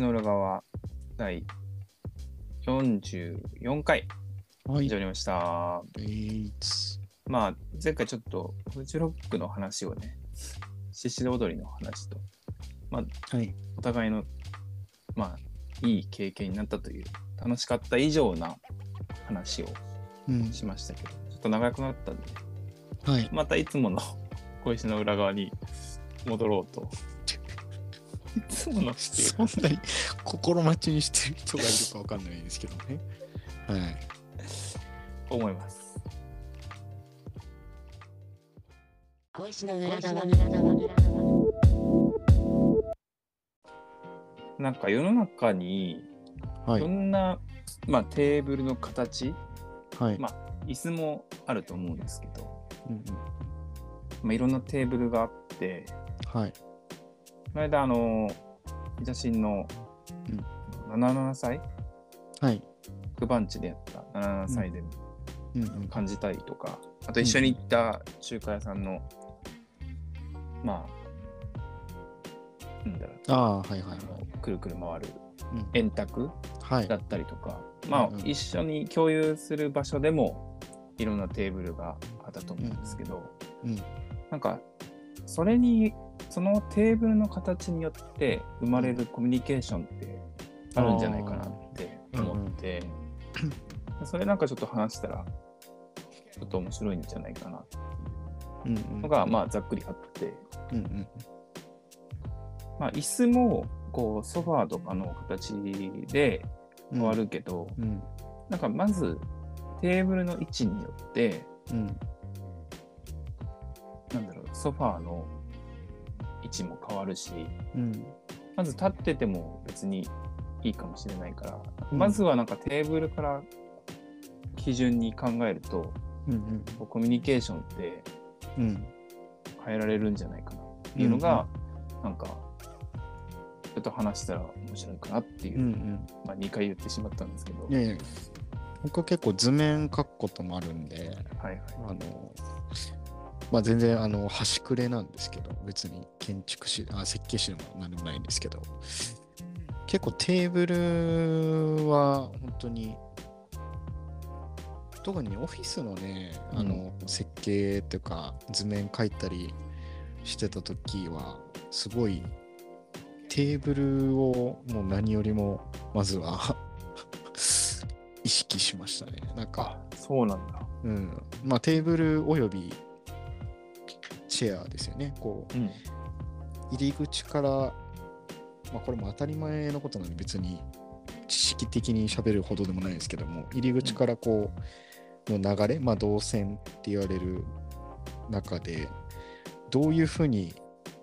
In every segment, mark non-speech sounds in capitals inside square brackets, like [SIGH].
の裏側第44回はい始。まりました。えーつまあ、前回ちょっとフジロックの話をね、獅子踊りの話と、はい。お互いの、まあ、いい経験になったという、楽しかった以上な話をうん。しましたけど、ちょっと長くなったんで、はい。またいつもの [LAUGHS] 小石の裏側に戻ろうと。いつものっていうそんなに心待ちにしてる人がいるかわかんないですけどね。はい。思います。なんか世の中にはいろ。んな、まあ、テーブルの形、はい。ま椅子もあると思うんですけど、うんうんまあ、いろんなテーブルがあって、はい。この間、あの、写真の77歳、はい。クバンチでやった77歳でうんうん。感じたりとか、あと一緒に行った中華屋さんの、まあ、なんだろう、ああ、はいはいはい。くるくる回るうん円卓はいだ。ったりとか、まあ、うんうん一緒に共有する場所でもいろんなテーブルがあったと思うんですけど、うん。なんかそれにそのテーブルの形によって生まれるコミュニケーションってあるんじゃないかなって思って、それなんかちょっと話したらちょっと面白いんじゃないかなってうんう。いうんのがまあざっくりあって、うんうん。まあ、椅子もこうソファーとかの形で変わるけど、うん。なんかまずテーブルの位置によってうん。なんだろうソファーの位置も変わるしうん。まず立ってても別にいいかもしれないから、うんまずはなんかテーブルから基準に考えるとうんこうコミュニケーションってうん。うん。変えられるんじゃないかなっていうのが、なんかちょっと話したら面白いかなっていう、うんうん。まあ、2回言ってしまったんですけど、いやいや僕は結構図面書くこともあるんで、はいはいあの、まあ、全然あの端くれなんですけど、別に建築士、あ設計士でも何でもないんですけど、結構テーブルは本当に、特にオフィスのね、あの、設計というか図面書いたりしてた時は、すごいテーブルをもう何よりもまずは [LAUGHS] 意識しましたね。なんか、あそうなんだうん。まあ、テーブルおよびチェアですよね。こう、うん入り口から、まあ、これも当たり前のことなんで、別に知識的に喋るほどでもないですけども、入り口からこう、の流れ、まあ、動線って言われる中で、どういうふうに、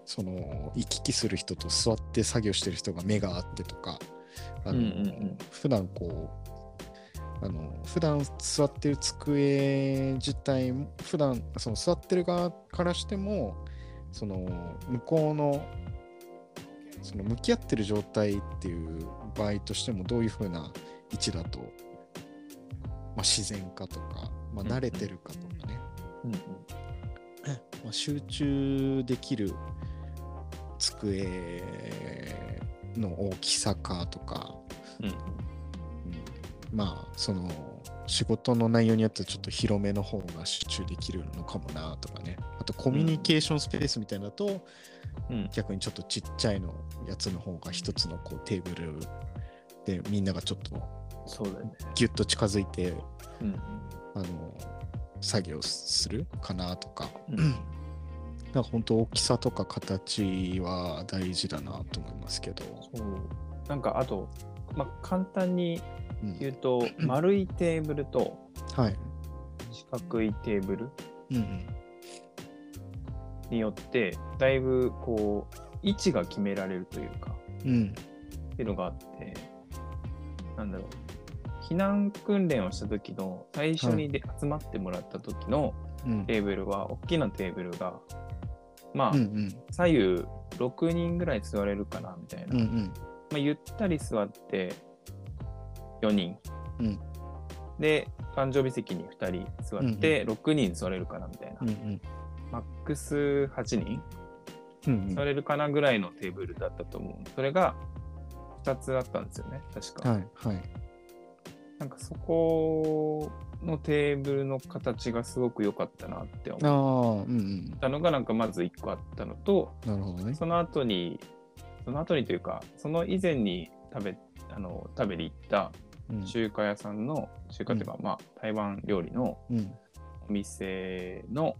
その、行き来する人と座って作業してる人が目があってとか、あの、うんうんうん普段こう、あの普段座ってる机自体も普段その座ってる側からしてもその向こうのその向き合ってる状態っていう場合としてもどういうふうな位置だと、まあ、自然かとか、まあ、慣れてるかとかね、うんうん。[CLEARS THROAT] まあ、集中できる机の大きさかとか、うんうんまあその仕事の内容によってはちょっと広めの方が集中できるのかもなとかね。あとコミュニケーションスペースみたいなと、うん。逆にちょっとちっちゃいのやつの方が一つのこうテーブルでみんながちょっとそうだよね。ギュッと近づいてうん。あの作業するかなとか。うん。[CLEARS THROAT] なんか本当大きさとか形は大事だなと思いますけど、そう。なんかあと、まあ、簡単にうん。言うと、[CLEARS THROAT] 丸いテーブルとはい、四角いテーブルうんうん。によって、だいぶこう、位置が決められるというか、うん。っていうのがあって、なんだろう、避難訓練をした時の最初にで、集まってもらった時のうん。テーブルは、大きなテーブルが、まあ、うんうん。左右6人ぐらい座れるかなみたいな、うんうん。まあ、ゆったり座って4人、うんで、誕生日席に2人座って、6人座れるかなみたいな。うんうんマックス8人うん座れるかなぐらいのテーブルだったと思う。それが2つあったんですよね、確か。はいはい。なんかそこのテーブルの形がすごく良かったなってあ思っ。たのが、なんかまず1個あったのと、なるほどね。その後に、その後にというか、その以前に食べ、あの、食べに行ったうん中華屋さんの、中華っていうか、まあ、台湾料理のうん。お店の、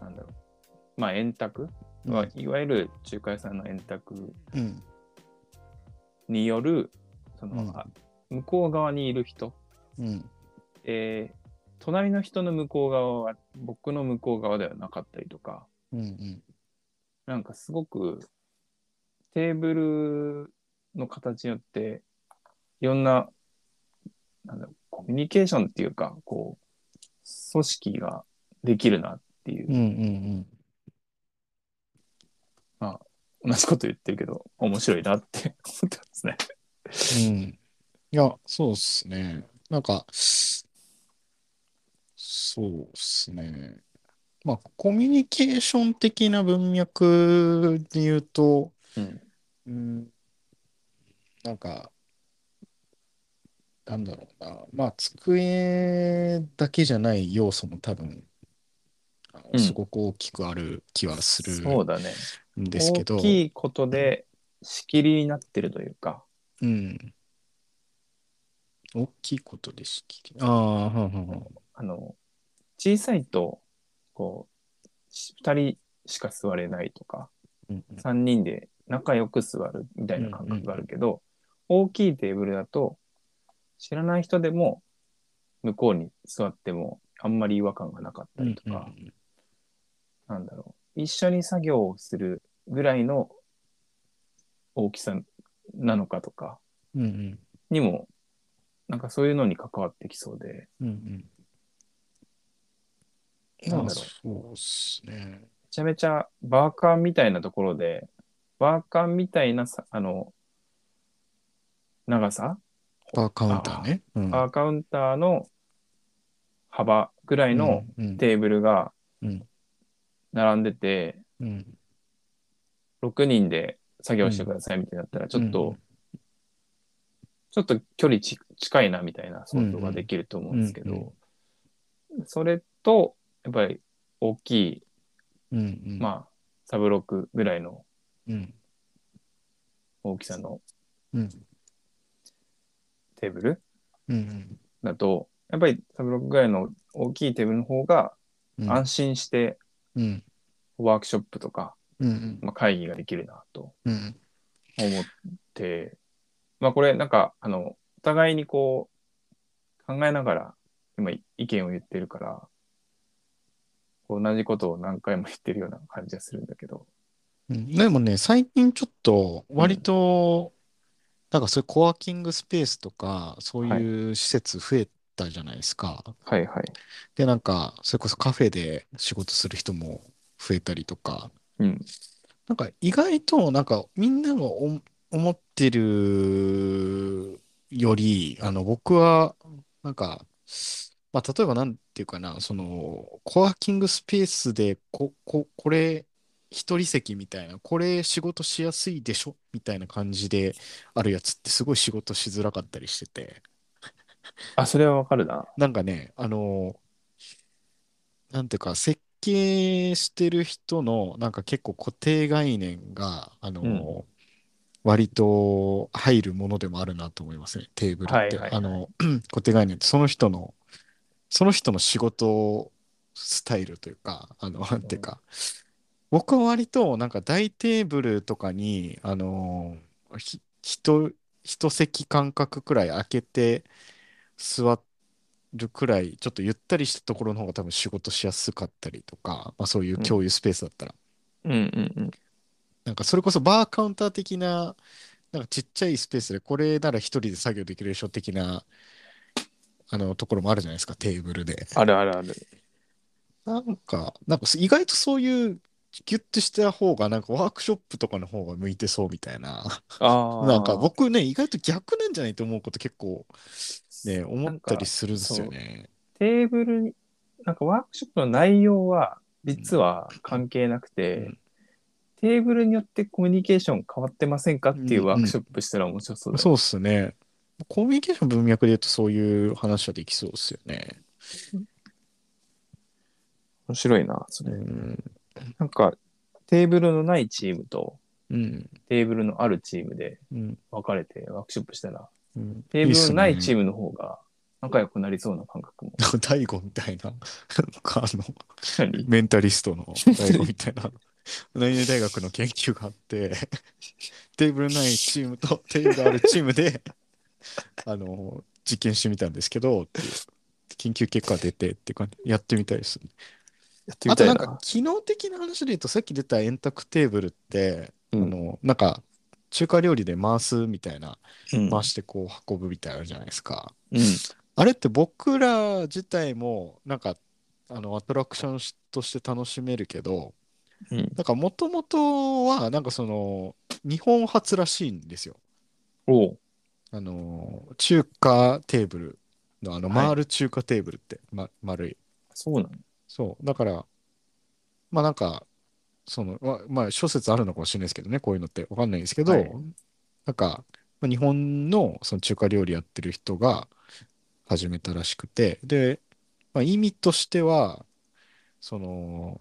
なんだろう、まあ、円卓、まあいわゆる中華屋さんの円卓うん。による、その、向こう側にいる人、うん。えー隣の人の向こう側は僕の向こう側ではなかったりとか、うんうん。なんかすごくテーブルの形によっていろんななんだろうコミュニケーションっていうかこう組織ができるなっていう、うんうん同じこと言ってるけど面白いなって [LAUGHS] 思ってますね。うん。いや、そうっすね。なんか、そうっすね。まあ、コミュニケーション的な文脈で言うと、うんうん、なんか、なんだろうな。まあ、机だけじゃない要素も多分、あのうんすごく大きくある気はするそうだね。んですけど、大きいことで仕切りになってるというか、うん。大きいことでしきり。ああ、はんはんはん。あの小さいとこうし2人しか座れないとかうんうん3人で仲良く座るみたいな感覚があるけど、大きいテーブルだと知らない人でも向こうに座ってもあんまり違和感がなかったりとか、なんだろう。一緒に作業をするぐらいの大きさなのかとかうんうん。にもなんかそういうのに関わってきそうで。うんうん。なんだろう。まあそうっすね。めちゃめちゃバーカーみたいなところで、バーカーみたいなさ、あの、長さ、バーカウンターね。うーカウンターの幅ぐらいのうんテーブルがうん。並んでて、うん。6人で作業してくださいみたいになったら、ちょっと、うん。ちょっと距離ち近いなみたいな想像ができると思うんですけど、それと、やっぱり大きい、うんうん。まあ、サブロックぐらいのうん。大きさのうんテーブル？うんだと、やっぱりサブロックぐらいの大きいテーブルの方がうん。安心してうん。ワークショップとか、うんまあ、会議ができるなとうん思って、まあこれなんか、あの、お互いにこう考えながら今意見を言ってるから、こう同じことを何回も言ってるような感じがするんだけど、うん。でもね、最近ちょっと割と、なんかそういうコワーキングスペースとか、そういう施設増えたじゃないですか。はいはい。で、なんか、それこそカフェで仕事する人も増えたりとか、うん。なんか意外と、なんかみんながお思ってるより、あの、僕は、なんか、まあ、例えばなんていうかな、その、コワーキングスペースで、こ、こ、これ、一人席みたいな、これ仕事しやすいでしょ？みたいな感じであるやつってすごい仕事しづらかったりしてて、あ、それはわかるな。なんかね、あの、なんていうか、設計してる人の、なんか結構固定概念が、あの、うん。割と入るものでもあるなと思いますね、テーブルって。はいはいはい。あの、[CLEARS THROAT] 固定概念って、その人の、その人の仕事スタイルというか、あの、なんていうか、僕は割と、なんか大テーブルとかに、あの、ひ、一、一席間隔くらい空けて座るくらい、ちょっとゆったりしたところの方が多分仕事しやすかったりとか、まあそういう共有スペースだったら。うんうんうん。なんかそれこそバーカウンター的な、なんかちっちゃいスペースでこれなら一人で作業できるでしょ的な、あのところもあるじゃないですか、テーブルで。あるあるある。なんか、なんか意外とそういうギュッとした方が、なんかワークショップとかの方が向いてそうみたいな。ああ。[LAUGHS] なんか僕ね、意外と逆なんじゃないと思うこと結構ね、思ったりするんですよね。テーブルに、なんかワークショップの内容は実は関係なくて、うんテーブルによってコミュニケーション変わってませんかっていうワークショップしたら面白そうだよねそうっすね。コミュニケーション文脈で言うとそういう話はできそうですよね。面白いな、それ。うん。なんか、テーブルのないチームとうん。テーブルのあるチームでうん。分かれてワークショップしたら、うんテーブルのないチーム。ムの方が仲良くなりそうな感覚も。大悟みたいな、なんかあの、何？メンタリストの大悟みたいな、何々大学の研究があって、テーブルないチームとテーブルあるチームで、あの、実験してみたんですけど、っていう研究結果出てっていう感じ、やってみたいですね。やってみたいな。あとなんか、機能的な話で言うと、さっき出た円卓テーブルって、うんあの、なんか、中華料理で回すみたいな、うん回してこう運ぶみたいなのあるじゃないですか。うん。あれって僕ら自体もなんかあのアトラクションしとして楽しめるけどうん。なんかもともとはなんかその日本初らしいんですよ。おう。あの中華テーブルのあのはい回る中華テーブルって、ま、丸い。そうなのそうだからまあなんかそのままあ諸説あるのかもしれないですけどねこういうのってわかんないんですけど、はいなんか、まあ、日本のその中華料理やってる人が始めたらしくて、で、まあ、意味としては、その、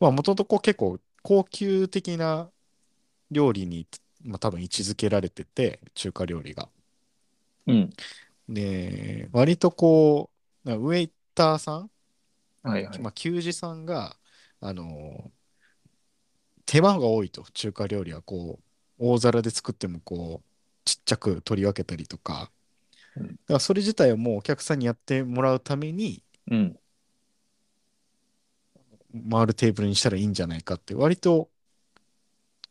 まあ、もともとこう結構高級的な料理に、まあ、多分位置づけられてて、中華料理が。うん。で、割とこう、なウェイターさん、はいはい。まあ、給仕さんが、あの、手間が多いと、中華料理はこう、大皿で作ってもこう、ちっちゃく取り分けたりとか、うんだからそれ自体をもうお客さんにやってもらうために、うん。回るテーブルにしたらいいんじゃないかって、割と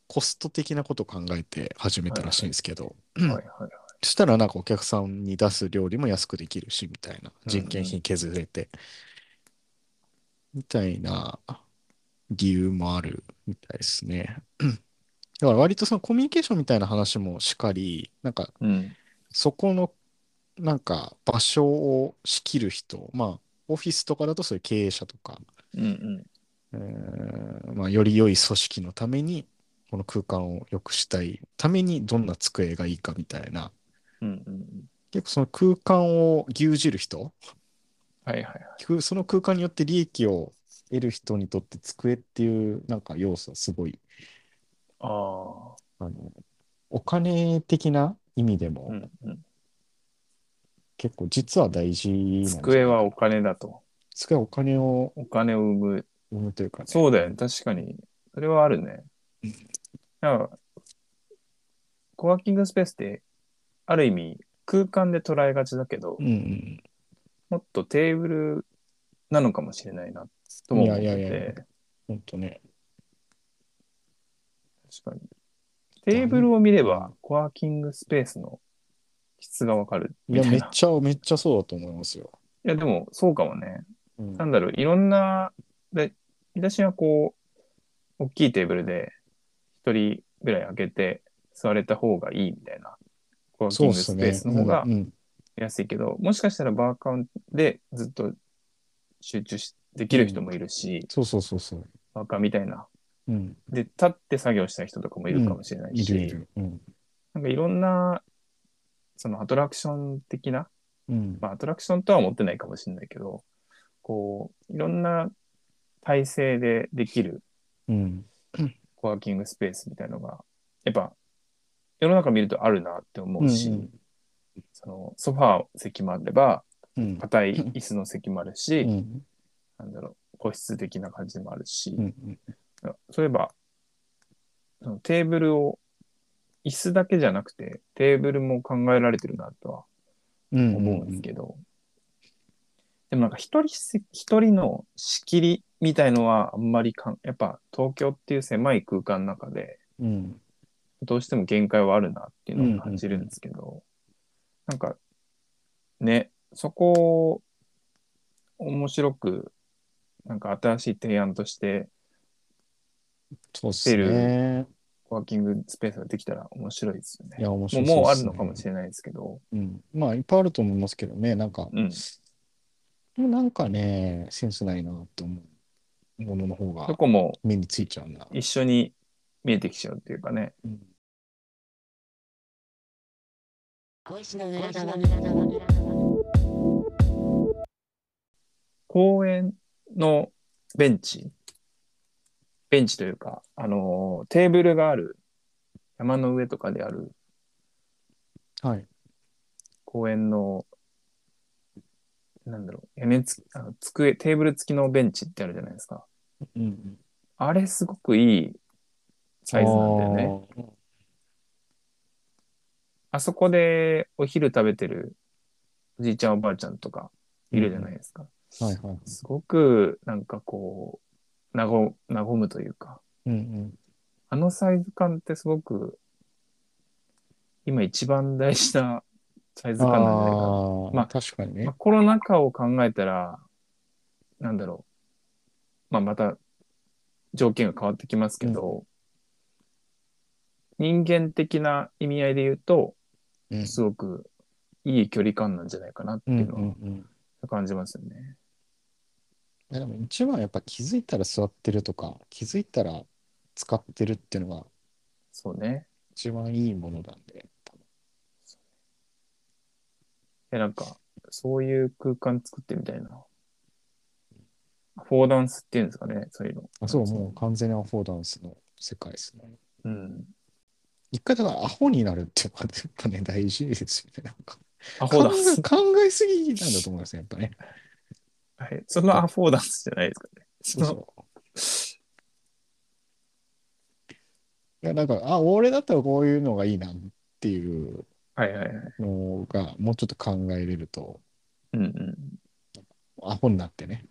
コスト的なことを考えて始めたらしいんですけど、はいはいはい。[CLEARS THROAT] そしたらなんかお客さんに出す料理も安くできるし、みたいな。人件費削れて。みたいな理由もあるみたいですね。[CLEARS THROAT] だから割とそのコミュニケーションみたいな話もしかり、なんかうん。そこのなんか場所を仕切る人、まあオフィスとかだとそういう経営者とか、うんうん。えーまあ、より良い組織のために、この空間を良くしたいためにどんな机がいいかみたいな、うんうん。結構その空間を牛耳る人、はいはいはい。くその空間によって利益を得る人にとって机っていうなんか要素はすごい、ああ。あの、お金的な意味でうもんうん。結構実は大事なん机はお金だと。机はお金をお金を生む。生むというかね。そうだよね。確かに。それはあるね。なんか、コワーキングスペースって、ある意味、空間で捉えがちだけど、うんうん。もっとテーブルなのかもしれないな、とも思ってて。いやいやいやほんとね。確かに。テーブルを見れば、コワーキングスペースの質がわかるいいな。めっちゃ、めっちゃそうだと思いますよ。いや、でも、そうかもね。うんなんだろう、いろんな、で、私はこう、大きいテーブルで、一人ぐらい開けて座れた方がいいみたいな、コワーキングスペースの方がうんうん安いけど、もしかしたらバーカウントでずっと集中しできる人もいるし、そうそうそうそう。バーカーみたいな。うん。で、立って作業したい人とかもいるかもしれないし、いるいる。うん。なんかいろんな、そのアトラクション的な、うん。まあアトラクションとは思ってないかもしれないけど、こう、いろんな体制でできるうん。コワーキングスペースみたいのが、やっぱ世の中見るとあるなって思うし、うんそのソファー席もあれば、うん。硬い椅子の席もあるし、うん。なんだろう、個室的な感じもあるし、うん。そういえば、そのテーブルを、椅子だけじゃなくて、テーブルも考えられてるなとはうん。思うんですけど、でもなんか一人せ、一人の仕切りみたいのはあんまりかん、やっぱ東京っていう狭い空間の中で、うん。どうしても限界はあるなっていうのを感じるんですけど、なんか、ね、そこを面白く、なんか新しい提案として、そうっすね。ワーキングスペースができたら面白いですよね。いや、面も白いうもうあるのかもしれないですけど。うん。まあ、いっぱいあると思いますけどね、なんか、うん。でもなんかね、センスないなって思うものの方がどこも目についちゃうな。一緒に見えてきちゃうっていうかね。うん公園のベンチ、ベンチというか、あのーテーブルがある、山の上とかであるはい。公園の、なんだろう、屋根つあの机、テーブル付きのベンチってあるじゃないですか。うんうん。あれすごくいいサイズなんだよね。あそこでお昼食べてるおじいちゃんおばあちゃんとかいるじゃないですか。はいはい。すごくなんかこう、和和むというか、うんうん。あのサイズ感ってすごく今一番大事なサイズ感なんじゃないかな。まあ確かにねまあ、。コロナ禍を考えたら、なんだろう。まあ、また条件が変わってきますけど、人間的な意味合いで言うと、うんすごくいい距離感なんじゃないかなっていうんのうん。は感じますよね。いやでも一番やっぱ気づいたら座ってるとか、気づいたら使ってるっていうのがそうね。一番いいものなんで。多分で、なんか、そういう空間作ってみたいな。フォーダンスっていうんですかね、そういうの。あそう、もう完全にアフォーダンスの世界ですね。うん。一回だからアホになるっていうのがやっぱね、大事ですよね。なんかアフォーダンス。考えすぎなんだと思いますね、やっぱね。はい。そのアフォーダンスじゃないですかね。そのそういや、なんか、あ、俺だったらこういうのがいいなっていうはいはいはい。のがもうちょっと考えれると、うんうん。アホになってね。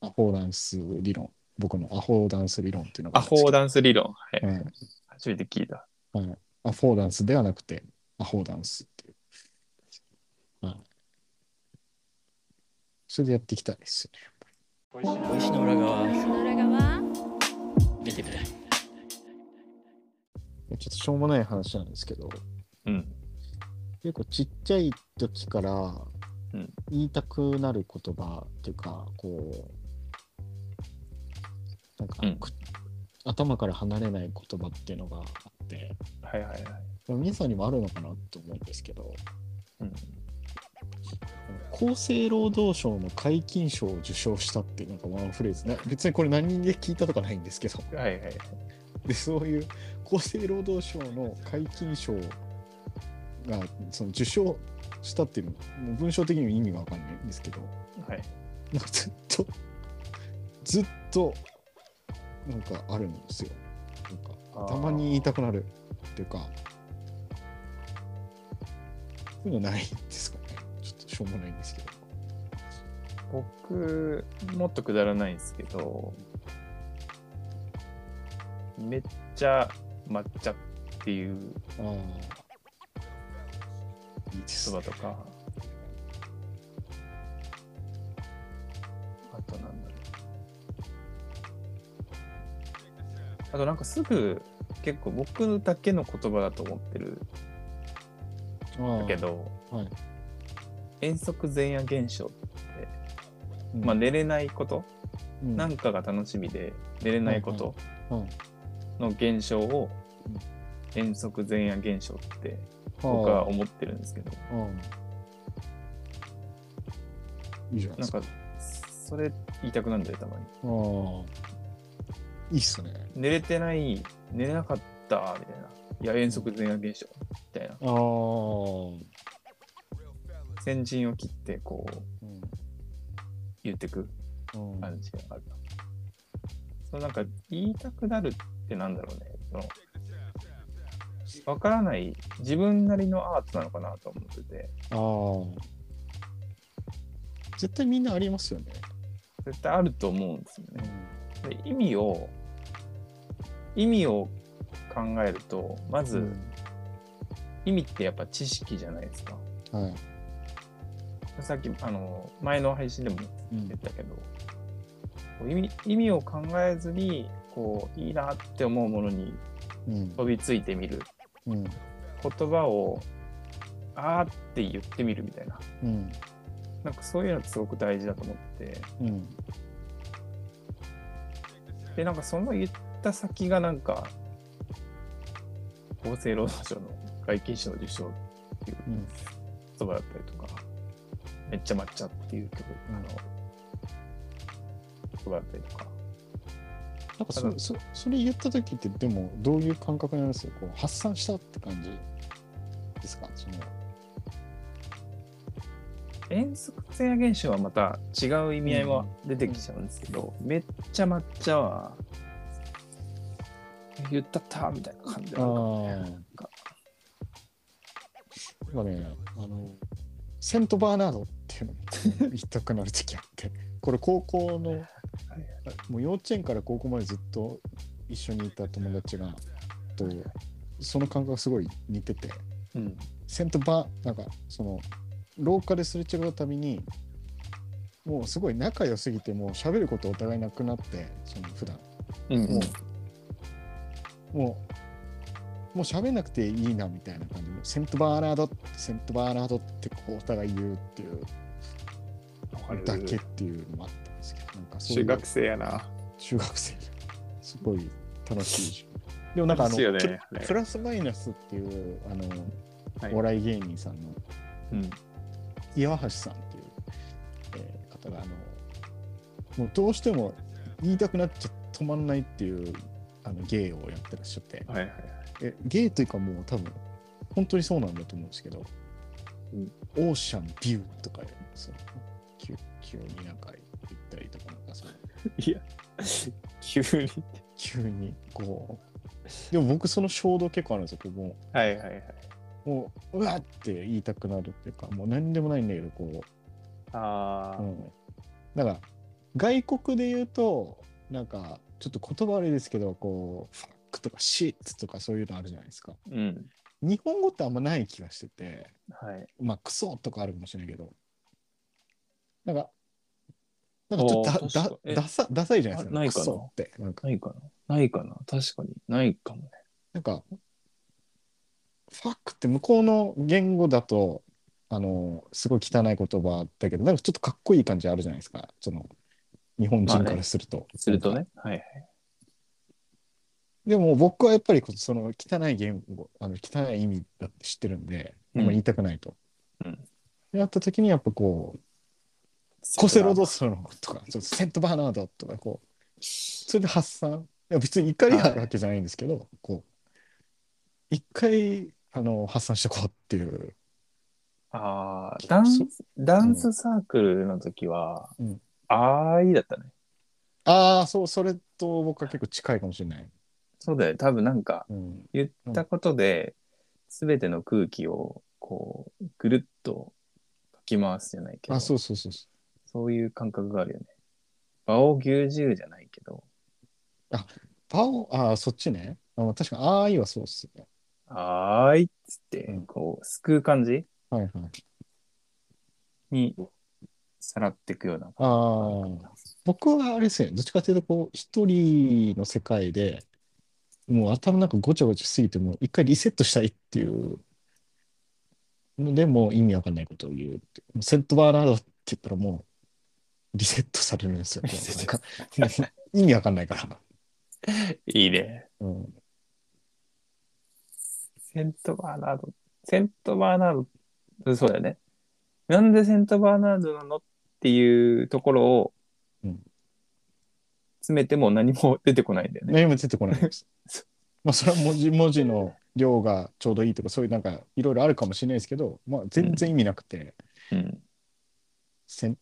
アホーダンス理論。僕のアホーダンス理論っていうのがアフォーダンス理論。はい。はい初めて聞いた。はい。アフォーダンスではなくて、アホーダンスっていう。はい。それでやっていきたいですよね。小石の裏側その裏側見てみたい。ちょっとしょうもない話なんですけど、うん。結構ちっちゃい時からうん言いたくなる言葉っていうか、こう、なんか、うんく頭から離れない言葉っていうのがあって、はいはいはい。さんにもあるのかなと思うんですけど、うん。厚生労働省の皆勤賞を受賞したっていうなんかワンフレーズな別にこれ何で聞いたとかないんですけどはいはい。でそういう厚生労働省の皆勤賞がその受賞したっていうのもう文章的には意味がわかんないんですけどはい。なんかずっとずっとなんかあるんですよたまに言いたくなるっていうかそういうのないですかねちょっとしょうもないんですけど僕、もっとくだらないんですけど、めっちゃ抹茶っていうああ。いいですね。言葉とか、あとなんかすぐ結構僕だけの言葉だと思ってるんだけど、はい。遠足前夜現象って、うん。まあ寝れないこと、うん。なんかが楽しみで寝れないことはい。の現象をうん。遠足前夜現象って僕は思ってるんですけど、いいじゃないですか。なんかそれ言いたくなるんだよたまに。いいっすね。寝れてない、寝れなかったみたいな。いや遠足前夜現象みたいな。ああ。先陣を切ってこううん言ってくうん感じがあるな。そのなんか言いたくなるってなんだろうね。そのわからない自分なりのアートなのかなと思ってて、ああ。絶対みんなありますよね。絶対あると思うんですようね。んで意味を、意味を考えると、まず、うん意味ってやっぱ知識じゃないですか。はい。さっき、あの、前の配信でもうん言ったけど、こう意味意味を考えずに、こう、いいなって思うものにうん。飛びついてみる。うん。言葉を、あーって言ってみるみたいな。うん。なんかそういうのすごく大事だと思って。うん。で、なんかその言った先がなんか、厚生労働省の外勤賞受賞っていううん。言葉だったりとか、めっちゃ抹茶っていう曲、あの、言葉だったりとか。なんかそそそれ言った時ってでもどういう感覚になるんですよこう発散したって感じですか？その遠足性現象はまた違う意味合いも出てきちゃうんですけど、めっちゃ抹茶は、言ったったみたいな感じ。なんかなんかねあのセントバーナードっていうのも言いたくなる時あって [LAUGHS] これ高校のもう幼稚園から高校までずっと一緒にいた友達がとその感覚すごい似ててうん。セントバーなんかその廊下ですれ違うたびにもうすごい仲良すぎてもう喋ることお互いなくなってその普段うんもう、もう、もう喋んなくていいなみたいな感じで、セントバーナード、セントバーナードってこうお互い言うっていうだけっていうのもあったんですけど、なんかそう中学生やな。中学生すごい楽しいし。でもなんかあの、ねプラスマイナスっていうあの、はいお笑い芸人さんのうん。岩橋さんっていう、えー方があのもうどうしても言いたくなっちゃ止まんないっていうあの芸をやってらっしゃって、はいはいはい。え芸というかもう多分本当にそうなんだと思うんですけど、うんオーシャンビューとかその急急になんか言ったりとかなんかそのいや、急に。急にこうでも僕その衝動結構あるんですよこうもはいはいはい。うもううわって言いたくなるっていうかもう何でもないんだけどこあう、うん、なんか外国で言うとなんかちょっと言葉悪いですけどこうファックとかシッツとかそういうのあるじゃないですかーうん。日本語ってあんまない気がしててはい。まあ、クソとかあるかもしれないけど、なんか、なんかちょっとだえだダサダサいじゃないですか。あないかなって。なんか、ないかなないかな確かに。ないかもね。なんか、ファックって向こうの言語だと、あの、すごい汚い言葉だけど、なんかちょっとかっこいい感じあるじゃないですか。その、日本人からすると。するとね。はいはい。でも僕はやっぱりその汚い言語、あの汚い意味だって知ってるんで、うんあんま言いたくないと。うんやった時にやっぱこう、コセロドスのとか、ちょっとセントバーナードとか、こう、それで発散。いや別に怒りがあるわけじゃないんですけど、こう、一回、あの、発散してこうっていう。ああ、ダンス、ダンスサークルの時は、うんあーいだったね。ああ、そう、それと僕は結構近いかもしれない。そうだよ。多分なんか、うん。言ったことで、すべての空気を、こう、ぐるっとかき回すじゃないけど、あ、そうそうそうそそういう感覚があるよね。場を牛耳じゃないけど、う。パオ、ああ、そっちね。あ確かに、ああいはそうっすね。あーいっつってうん、こう、救う感じ？はいはい。に、さらっていくような。ああ、僕はあれですね、どっちかというと、こう、一人の世界で、もう頭の中ごちゃごちゃしすぎて、もう一回リセットしたいっていうので、もう意味わかんないことを言うっていう。セントバーナードって言ったらもうリセットされるんですよ。もうなんか意味わかんないから。[LAUGHS] いいね。うん、セントバーナード。セントバーナード、そうだよね。なんでセントバーナードなのっていうところをうん、詰めても何も出てこないんだよね。何も出てこないです。[LAUGHS] まあ、それは文字文字の量がちょうどいいとか、そういうなんかいろいろあるかもしれないですけど、まあ、全然意味なくて、うん。言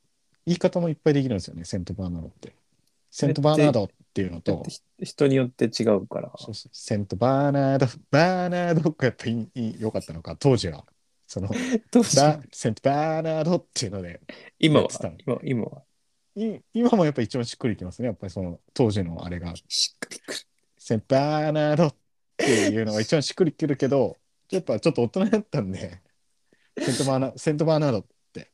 い方もいっぱいできるんですよね、セントバーナードって。セントバーナードっていうのと人によって違うから。そうそうセントバーナード、バーナードがやっぱりいい良かったのか、当時は。その [LAUGHS] セントバーナードっていうので、今は今今は。い今もやっぱり一番しっくりきますね、やっぱりその当時のあれが。しっくりくる。セントバーナードっていうのが一番しっくりきるけど、やっぱちょっと大人だったんで、セントバーナセントバーナードって、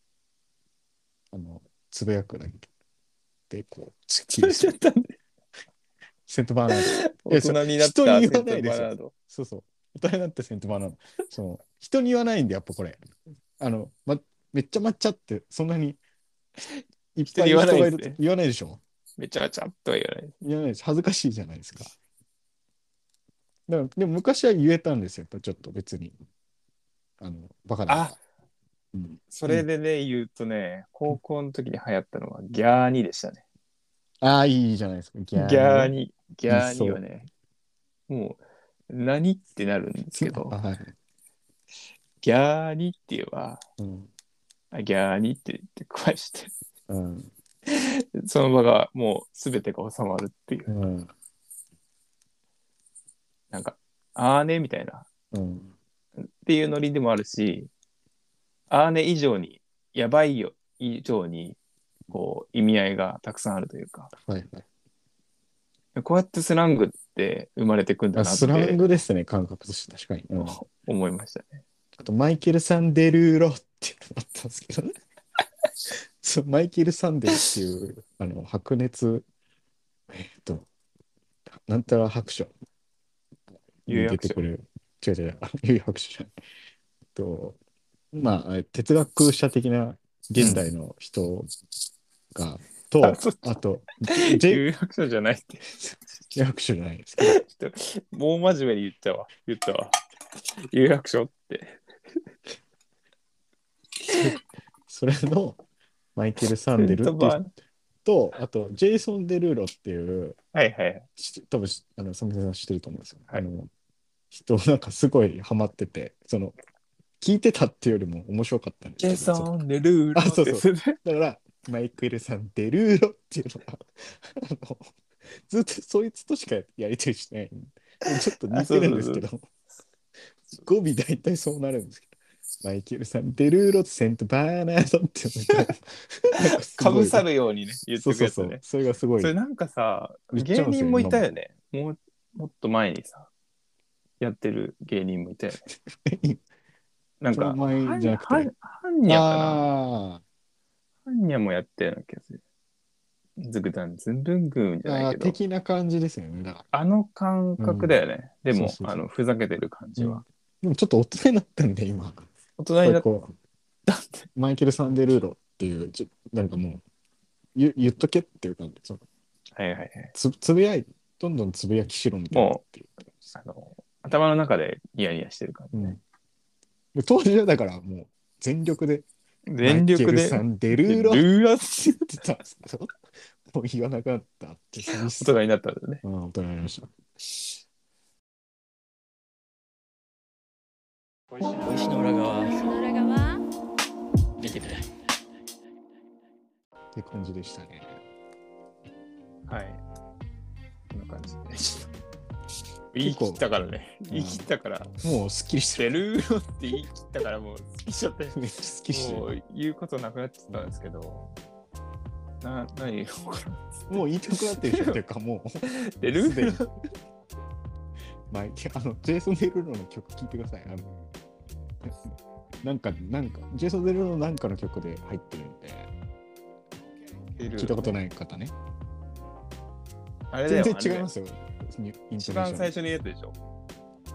あの、つぶやくだけで、こう、突きそれちゃったんで。セントバーナード。い [LAUGHS] 大やそう人になった人に言わないそうそう。大人になってセントバーナード。その人に言わないんで、やっぱこれ。あの、ま、めっちゃ抹茶って、そんなにいっぱい言わないね言わないでしょ？めちゃめちゃっとは言わない。言わないです。恥ずかしいじゃないですか。だからでも昔は言えたんですよ、やっぱちょっと別に。あの、バカだから。うん、それでね、言うとね、高校の時に流行ったのはギャーニでしたね。ああ、いいじゃないですか。ギギャーニ。ニ。ギャーニはね、もう、何ってなるんですけどあ、[LAUGHS] はい。ギャーニって言えば、うん。あギャーニって言って返して、うん。その場がもう全てが収まるっていう、うん。なんか、あーねみたいな、うん。っていうノリでもあるし、あーね以上に、やばいよ以上に、こう、意味合いがたくさんあるというか、はいはい。こうやってスラングって生まれてくんだなってあスラングですね、感覚として確かに。うん、あ思いましたね。と、マイケル・サンデルーロっていうのがあったんですけどね。[LAUGHS] そうマイケル・サンデルっていう、あの、白熱、えっと、なんたら白書に有出てくる。違う違う、あ有白書じゃない。と、まあ、哲学者的な現代の人が、と、あと、[LAUGHS] 白書じゃないって。有白書じゃないですけど、もう真面目に言ったわ。言ったわ。有白書って。[LAUGHS] それのマイケル・サンデルと、あと、ジェイソン・デルーロっていう、はいはい。し多分しあの、サムさん知ってると思うんですよ。はいあの人、なんかすごいハマってて、その、聞いてたっていうよりも面白かったんですジェイソン・デルーロあそうそうだから、マイケルさん、デルーロっていうのが、あのずっとそいつとしかやりとりしない。ちょっと似てるんですけど、語尾大体そうなるんですけど、マイケルさん、デルーロ、セントバーナードってかす [LAUGHS] かぶさるようにね、言ってくやつねそうそうそう。。それがすごいそ。れなんかさ、芸人もいたよね。もう、もっと前にさ、やってる芸人もいたよね。[LAUGHS] なんか、その前じゃなくてはんはんはんにゃかな。あはんにゃもやったような気がする。ズグダンズンブングーンじゃないけど、的な感じですよね。だから。あの感覚だよね。でもそうそうそうあの、ふざけてる感じは。でもちょっと大人になったんで、今。大人になっこう [LAUGHS] マイケル・サンデルーロっていう、ちょなんかもう、言言っとけっていう感じ。そのはいはいはい。つつぶやい、どんどんつぶやきしろみたいなっていう。あの、頭の中でニヤニヤしてる感じ。うんで当時はだからもう全力で、全力マイケルで、さんデルーロルってーラって言ってたんですけど、もう言わなくなったって寂しさ大人になったんだよね。うん、大人になりました。小石の裏側裏側見てくれって感じでしたね。はい。こんな感じで。言い切ったからね。構言い切ったから。もうすっきりしてる。デルーロって言い切ったからもう好きしちゃって。[LAUGHS] めっちゃすっきりしてる。もう言うことなくなっちゃったんですけど。な、何言おうか？な。もう言いたくなってるでしょっていうかもう、[LAUGHS] でにーロマイケあの、ジェイソン・デルーロの曲聴いてください。あのなんか、なんか、ジェイソン・デルーロのなんかの曲で入ってるんで、聞いたことい。ない方ね。あれだよ全然違いまあすよ。一番最初にやつでしょ。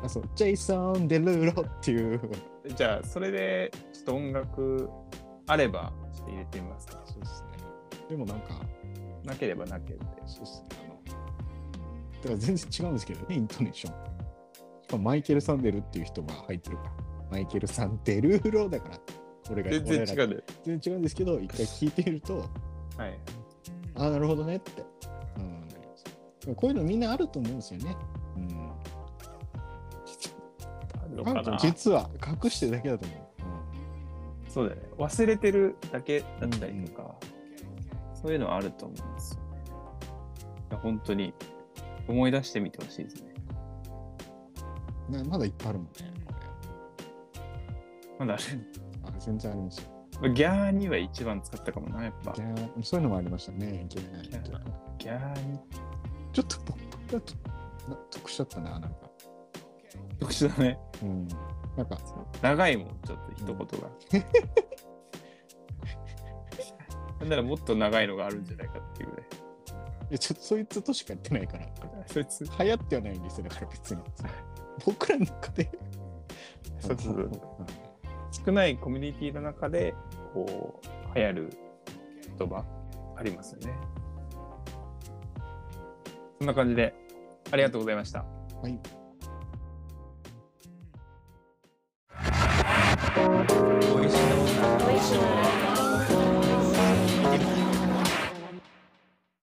あそうジェイソン・デルーロっていう。[LAUGHS] じゃあ、それで、ちょっと音楽あれば、ちょっと入れてみますか。そうですね。でもなんか、なければなければで。そうですね。あの、だから全然違うんですけどね、イントネーション。しかもマイケル・サンデルっていう人が入ってるから。マイケル・サンデルーロだから。俺が全然違う。全然違うんですけど、一回聞いてみると、はい。ああ、なるほどねって。こういうのみんなあると思うんですよね。うん。実は隠してるだけだと思う。そうだよね。忘れてるだけだったりとか、そういうのはあると思うんですよね。いや本当に思い出してみてほしいですね。うんなまだいっぱいあるもんね。まだああ全然ありますよ。る。ギャーには一番使ったかもな、やっぱギ。ャーそういうのもありましたね。ギャーギャーギャーにちょっと僕がちょっとな得しちゃったな、なんか。特殊だね。うん。なんか、長いもん、ちょっと一言が。[LAUGHS] なんならもっと長いのがあるんじゃないかっていうぐらい。やちょっとそいつとしかやってないから。そいつ、流行ってはないんですよ、だから別に。[LAUGHS] 僕らの中で。そうそううん少ないコミュニティの中で、こう、流行る言葉ありますよね。そんな感じで、ありがとうございました。はい。美味しいしいの